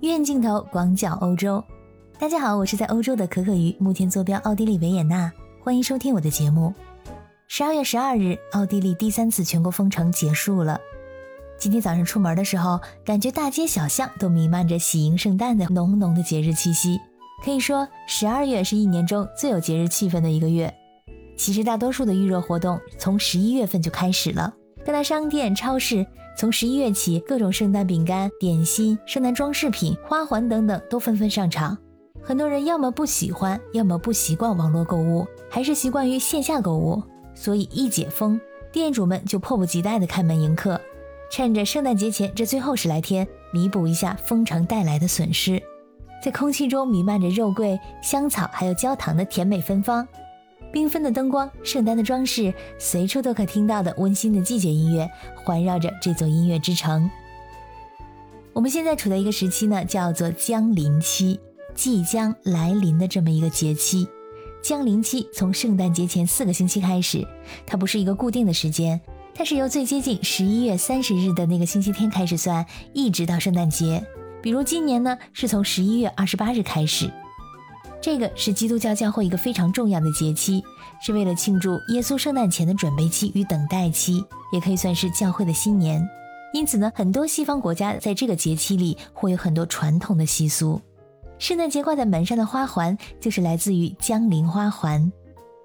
远镜头广角欧洲。大家好，我是在欧洲的可可鱼，目前坐标奥地利维也纳，欢迎收听我的节目。十二月十二日，奥地利第三次全国封城结束了。今天早上出门的时候，感觉大街小巷都弥漫着喜迎圣诞的浓浓的节日气息。可以说，十二月是一年中最有节日气氛的一个月。其实，大多数的预热活动从十一月份就开始了。各大商店、超市从十一月起，各种圣诞饼干、点心、圣诞装饰品、花环等等都纷纷上场。很多人要么不喜欢，要么不习惯网络购物，还是习惯于线下购物。所以一解封，店主们就迫不及待地开门迎客，趁着圣诞节前这最后十来天，弥补一下封城带来的损失。在空气中弥漫着肉桂、香草还有焦糖的甜美芬芳。缤纷的灯光，圣诞的装饰，随处都可听到的温馨的季节音乐，环绕着这座音乐之城。我们现在处在一个时期呢，叫做江临期，即将来临的这么一个节期。江临期从圣诞节前四个星期开始，它不是一个固定的时间，它是由最接近十一月三十日的那个星期天开始算，一直到圣诞节。比如今年呢，是从十一月二十八日开始。这个是基督教教会一个非常重要的节期，是为了庆祝耶稣圣诞前的准备期与等待期，也可以算是教会的新年。因此呢，很多西方国家在这个节期里会有很多传统的习俗。圣诞节挂在门上的花环就是来自于江陵花环。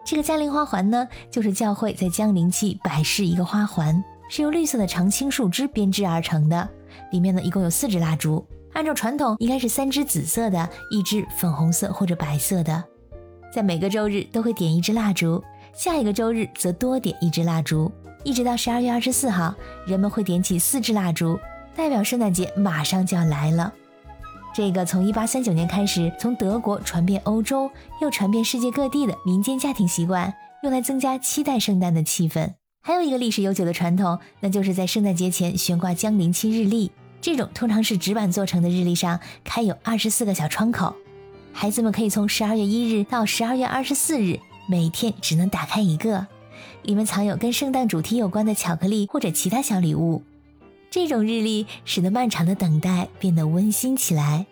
这个江陵花环呢，就是教会在江陵期摆饰一个花环，是由绿色的常青树枝编织而成的，里面呢一共有四支蜡烛。按照传统，应该是三支紫色的，一支粉红色或者白色的。在每个周日都会点一支蜡烛，下一个周日则多点一支蜡烛，一直到十二月二十四号，人们会点起四支蜡烛，代表圣诞节马上就要来了。这个从一八三九年开始从德国传遍欧洲，又传遍世界各地的民间家庭习惯，用来增加期待圣诞的气氛。还有一个历史悠久的传统，那就是在圣诞节前悬挂降临期日历。这种通常是纸板做成的日历上开有二十四个小窗口，孩子们可以从十二月一日到十二月二十四日，每天只能打开一个，里面藏有跟圣诞主题有关的巧克力或者其他小礼物。这种日历使得漫长的等待变得温馨起来。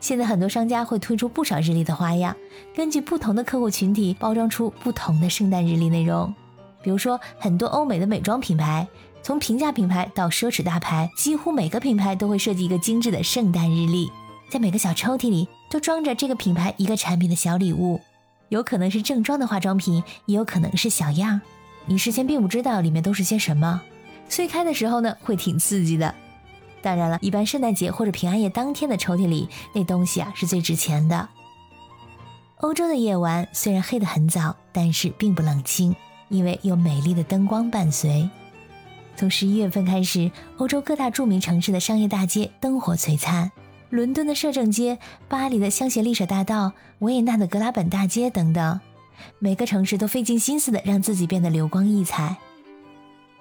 现在很多商家会推出不少日历的花样，根据不同的客户群体包装出不同的圣诞日历内容。比如说，很多欧美的美妆品牌。从平价品牌到奢侈大牌，几乎每个品牌都会设计一个精致的圣诞日历，在每个小抽屉里都装着这个品牌一个产品的小礼物，有可能是正装的化妆品，也有可能是小样，你事先并不知道里面都是些什么，所以开的时候呢会挺刺激的。当然了，一般圣诞节或者平安夜当天的抽屉里那东西啊是最值钱的。欧洲的夜晚虽然黑得很早，但是并不冷清，因为有美丽的灯光伴随。从十一月份开始，欧洲各大著名城市的商业大街灯火璀璨，伦敦的摄政街、巴黎的香榭丽舍大道、维也纳的格拉本大街等等，每个城市都费尽心思的让自己变得流光溢彩。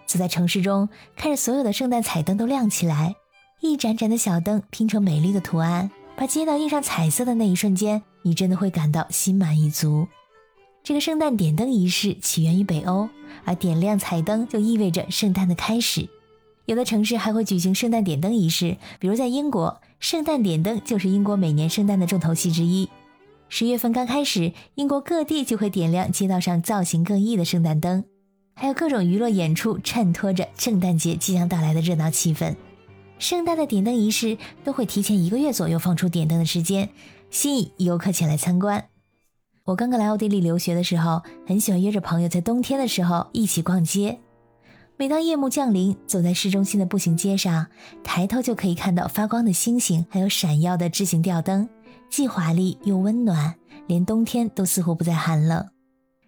走在城市中，看着所有的圣诞彩灯都亮起来，一盏盏的小灯拼成美丽的图案，把街道印上彩色的那一瞬间，你真的会感到心满意足。这个圣诞点灯仪式起源于北欧，而点亮彩灯就意味着圣诞的开始。有的城市还会举行圣诞点灯仪式，比如在英国，圣诞点灯就是英国每年圣诞的重头戏之一。十月份刚开始，英国各地就会点亮街道上造型各异的圣诞灯，还有各种娱乐演出衬托着圣诞节即将到来的热闹气氛。圣诞的点灯仪式都会提前一个月左右放出点灯的时间，吸引游客前来参观。我刚刚来奥地利留学的时候，很喜欢约着朋友在冬天的时候一起逛街。每当夜幕降临，走在市中心的步行街上，抬头就可以看到发光的星星，还有闪耀的智行吊灯，既华丽又温暖，连冬天都似乎不再寒冷。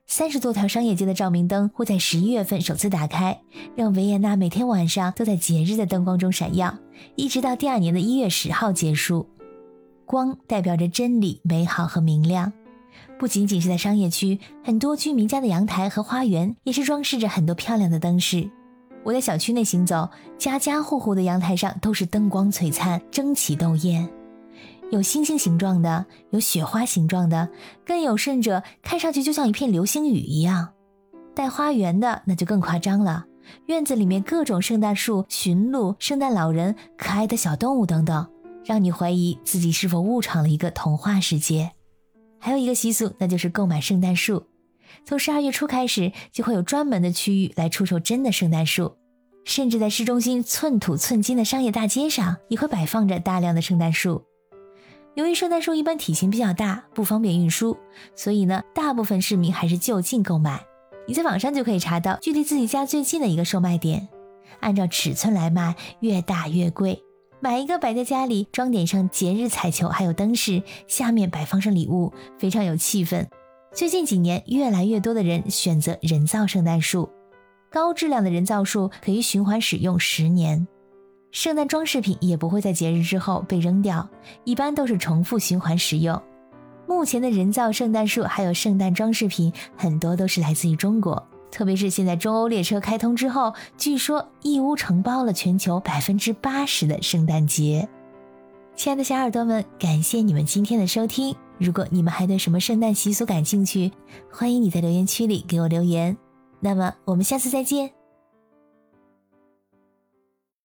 三十多条商业街的照明灯会在十一月份首次打开，让维也纳每天晚上都在节日的灯光中闪耀，一直到第二年的一月十号结束。光代表着真理、美好和明亮。不仅仅是在商业区，很多居民家的阳台和花园也是装饰着很多漂亮的灯饰。我在小区内行走，家家户户的阳台上都是灯光璀璨，争奇斗艳，有星星形状的，有雪花形状的，更有甚者看上去就像一片流星雨一样。带花园的那就更夸张了，院子里面各种圣诞树、驯鹿、圣诞老人、可爱的小动物等等，让你怀疑自己是否误闯了一个童话世界。还有一个习俗，那就是购买圣诞树。从十二月初开始，就会有专门的区域来出售真的圣诞树，甚至在市中心寸土寸金的商业大街上，也会摆放着大量的圣诞树。由于圣诞树一般体型比较大，不方便运输，所以呢，大部分市民还是就近购买。你在网上就可以查到距离自己家最近的一个售卖点，按照尺寸来卖，越大越贵。买一个摆在家里，装点上节日彩球，还有灯饰，下面摆放上礼物，非常有气氛。最近几年，越来越多的人选择人造圣诞树，高质量的人造树可以循环使用十年。圣诞装饰品也不会在节日之后被扔掉，一般都是重复循环使用。目前的人造圣诞树还有圣诞装饰品很多都是来自于中国，特别是现在中欧列车开通之后，据说义乌承包了全球百分之八十的圣诞节。亲爱的小耳朵们，感谢你们今天的收听。如果你们还对什么圣诞习俗感兴趣，欢迎你在留言区里给我留言。那么我们下次再见。